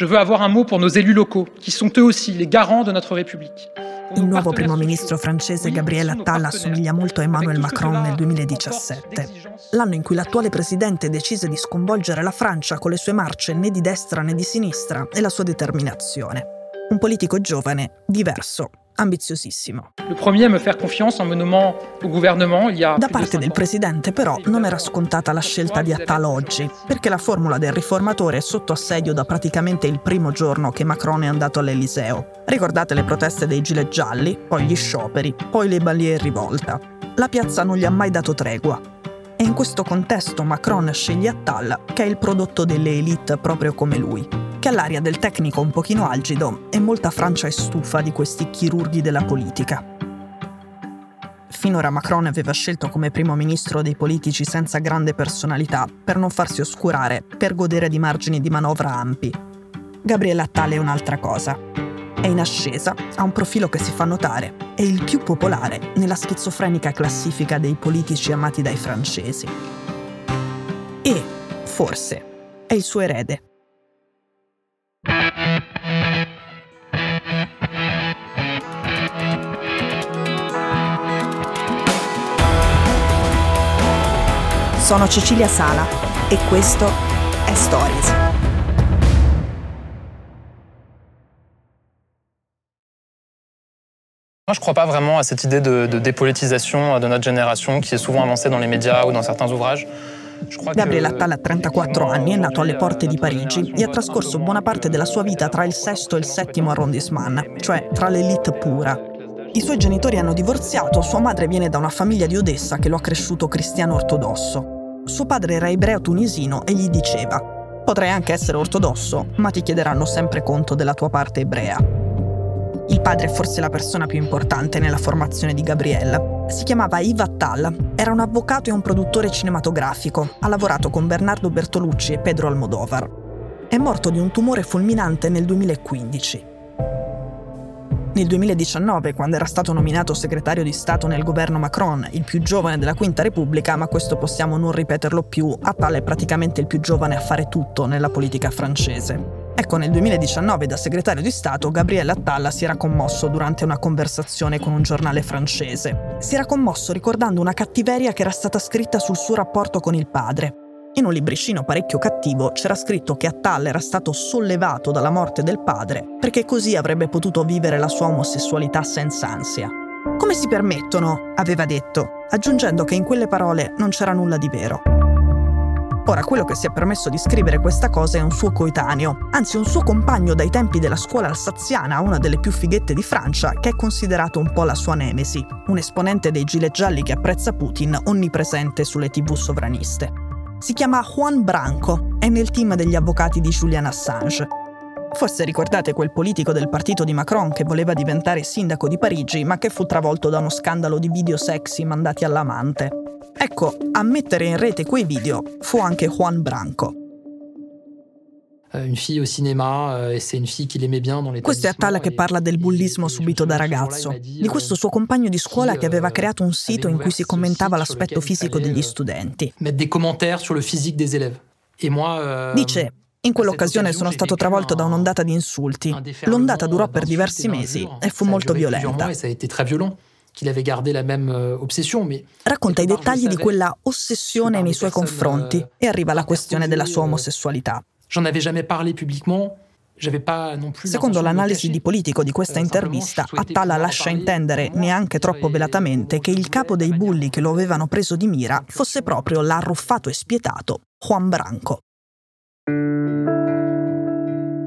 Je veux avoir un mot pour nos élus locaux, qui sont eux aussi les garants de notre République. Il nuovo primo ministro francese Gabriel Attal assomiglia molto a Emmanuel Macron nel 2017, l'anno in cui l'attuale presidente decise di sconvolgere la Francia con le sue marce né di destra né di sinistra e la sua determinazione. Un politico giovane, diverso, ambiziosissimo. Da parte del presidente però non era scontata la scelta di Attal oggi, perché la formula del riformatore è sotto assedio da praticamente il primo giorno che Macron è andato all'Eliseo. Ricordate le proteste dei gilet gialli, poi gli scioperi, poi le balie in rivolta. La piazza non gli ha mai dato tregua. E in questo contesto Macron sceglie Attal, che è il prodotto delle elite proprio come lui, che ha l'aria del tecnico un pochino algido e molta Francia è stufa di questi chirurghi della politica. Finora Macron aveva scelto come primo ministro dei politici senza grande personalità per non farsi oscurare, per godere di margini di manovra ampi. Gabriele Attal è un'altra cosa. È in ascesa, ha un profilo che si fa notare, è il più popolare nella schizofrenica classifica dei politici amati dai francesi. E, forse, è il suo erede. Sono Cecilia Sala e questo è Stories. Moi, je ne crois pas vraiment à cette idée de, de, dépolitisation de notre génération qui est souvent avancée dans les médias ou dans certains ouvrages. Gabriele Attal ha 34 anni, è nato alle porte di Parigi e ha trascorso buona parte della sua vita tra il sesto e il settimo arrondissement, cioè tra l'elite pura. I suoi genitori hanno divorziato, sua madre viene da una famiglia di Odessa che lo ha cresciuto cristiano ortodosso. Suo padre era ebreo tunisino e gli diceva Potrei anche essere ortodosso, ma ti chiederanno sempre conto della tua parte ebrea. Il padre è forse la persona più importante nella formazione di Gabrielle. Si chiamava Yves Attal, era un avvocato e un produttore cinematografico, ha lavorato con Bernardo Bertolucci e Pedro Almodovar. È morto di un tumore fulminante nel 2015. Nel 2019, quando era stato nominato segretario di Stato nel governo Macron, il più giovane della Quinta Repubblica, ma questo possiamo non ripeterlo più, Attal è praticamente il più giovane a fare tutto nella politica francese. Ecco, nel 2019 da segretario di Stato Gabriele Attal si era commosso durante una conversazione con un giornale francese. Si era commosso ricordando una cattiveria che era stata scritta sul suo rapporto con il padre, in un libricino parecchio cattivo c'era scritto che Attal era stato sollevato dalla morte del padre perché così avrebbe potuto vivere la sua omosessualità senza ansia. Come si permettono? aveva detto, aggiungendo che in quelle parole non c'era nulla di vero. Ora, quello che si è permesso di scrivere questa cosa è un suo coetaneo, anzi un suo compagno dai tempi della scuola alsaziana, una delle più fighette di Francia, che è considerato un po' la sua nemesi, un esponente dei gilet gialli che apprezza Putin, onnipresente sulle tv sovraniste. Si chiama Juan Branco, è nel team degli avvocati di Julian Assange. Forse ricordate quel politico del partito di Macron che voleva diventare sindaco di Parigi, ma che fu travolto da uno scandalo di video sexy mandati all'amante. Ecco, a mettere in rete quei video fu anche Juan Branco. Euh, une fille au cinéma euh, et c'est une fille qu'il aimait bien dans Questo è Attala che parla del bullismo subito da ragazzo, di questo suo compagno di scuola che aveva creato un sito in cui si commentava l'aspetto fisico degli studenti. Mettere dei sur le physique des élèves. Euh, Dice in quell'occasione sono stato travolto da un'ondata di insulti. L'ondata durò per diversi mesi e fu molto violenta. Racconta i dettagli di quella ossessione nei suoi confronti e arriva alla questione della sua omosessualità. J'en avais jamais parlé publiquement. Secondo l'analisi di politico di questa intervista, Attala lascia intendere, neanche troppo velatamente, che il capo dei bulli che lo avevano preso di mira fosse proprio l'arruffato e spietato Juan Branco.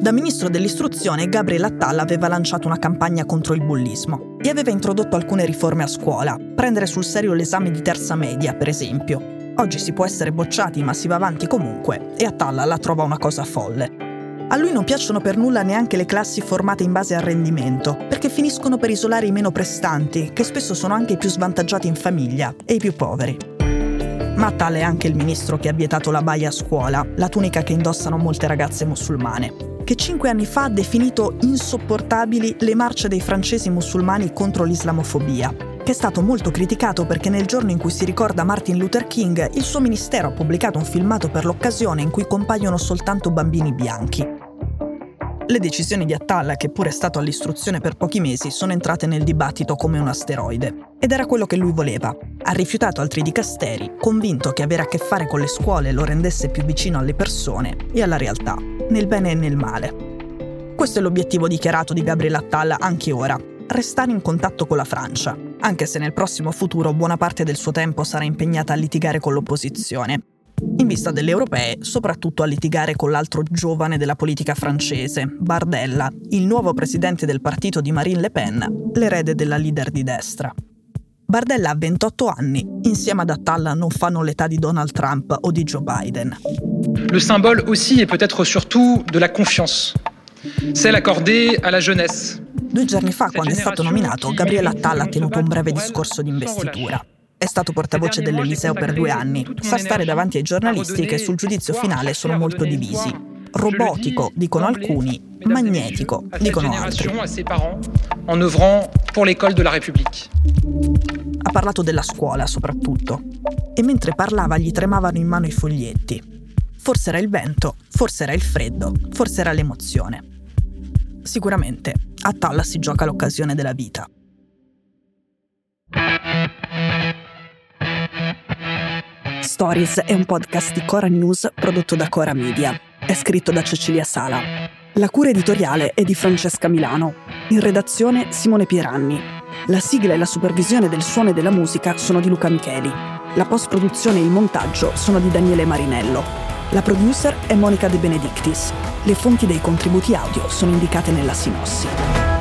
Da ministro dell'istruzione, Gabriele Attala aveva lanciato una campagna contro il bullismo e aveva introdotto alcune riforme a scuola, prendere sul serio l'esame di terza media, per esempio, Oggi si può essere bocciati ma si va avanti comunque e Attalla la trova una cosa folle. A lui non piacciono per nulla neanche le classi formate in base al rendimento, perché finiscono per isolare i meno prestanti, che spesso sono anche i più svantaggiati in famiglia, e i più poveri. Ma tale è anche il ministro che ha vietato la baia a scuola, la tunica che indossano molte ragazze musulmane, che cinque anni fa ha definito insopportabili le marce dei francesi musulmani contro l'islamofobia, che è stato molto criticato perché nel giorno in cui si ricorda Martin Luther King, il suo ministero ha pubblicato un filmato per l'occasione in cui compaiono soltanto bambini bianchi. Le decisioni di Attalla, che pure è stato all'istruzione per pochi mesi, sono entrate nel dibattito come un asteroide. Ed era quello che lui voleva. Ha rifiutato altri dicasteri, convinto che avere a che fare con le scuole lo rendesse più vicino alle persone e alla realtà, nel bene e nel male. Questo è l'obiettivo dichiarato di Gabriele Attalla anche ora, restare in contatto con la Francia, anche se nel prossimo futuro buona parte del suo tempo sarà impegnata a litigare con l'opposizione, in vista delle europee, soprattutto a litigare con l'altro giovane della politica francese, Bardella, il nuovo presidente del partito di Marine Le Pen, l'erede della leader di destra. Bardella ha 28 anni, insieme ad Attalla non fanno l'età di Donald Trump o di Joe Biden. Le symbole aussi et peut-être surtout de confiance, celle accordée à la jeunesse. Due giorni fa, quando è stato nominato, Gabriele Attalla ha tenuto un breve discorso di investitura. È stato portavoce dell'Eliseo per due anni. Sa stare davanti ai giornalisti che sul giudizio finale sono molto divisi. Robotico, dicono alcuni, magnetico, dicono altri. En œuvrant pour l'école de la République. Ha parlato della scuola soprattutto. E mentre parlava gli tremavano in mano i foglietti. Forse era il vento, forse era il freddo, forse era l'emozione. Sicuramente a Talla si gioca l'occasione della vita. Stories è un podcast di Cora News prodotto da Cora Media. È scritto da Cecilia Sala. La cura editoriale è di Francesca Milano. In redazione Simone Pieranni. La sigla e la supervisione del suono e della musica sono di Luca Micheli. La post-produzione e il montaggio sono di Daniele Marinello. La producer è Monica De Benedictis. Le fonti dei contributi audio sono indicate nella sinossi.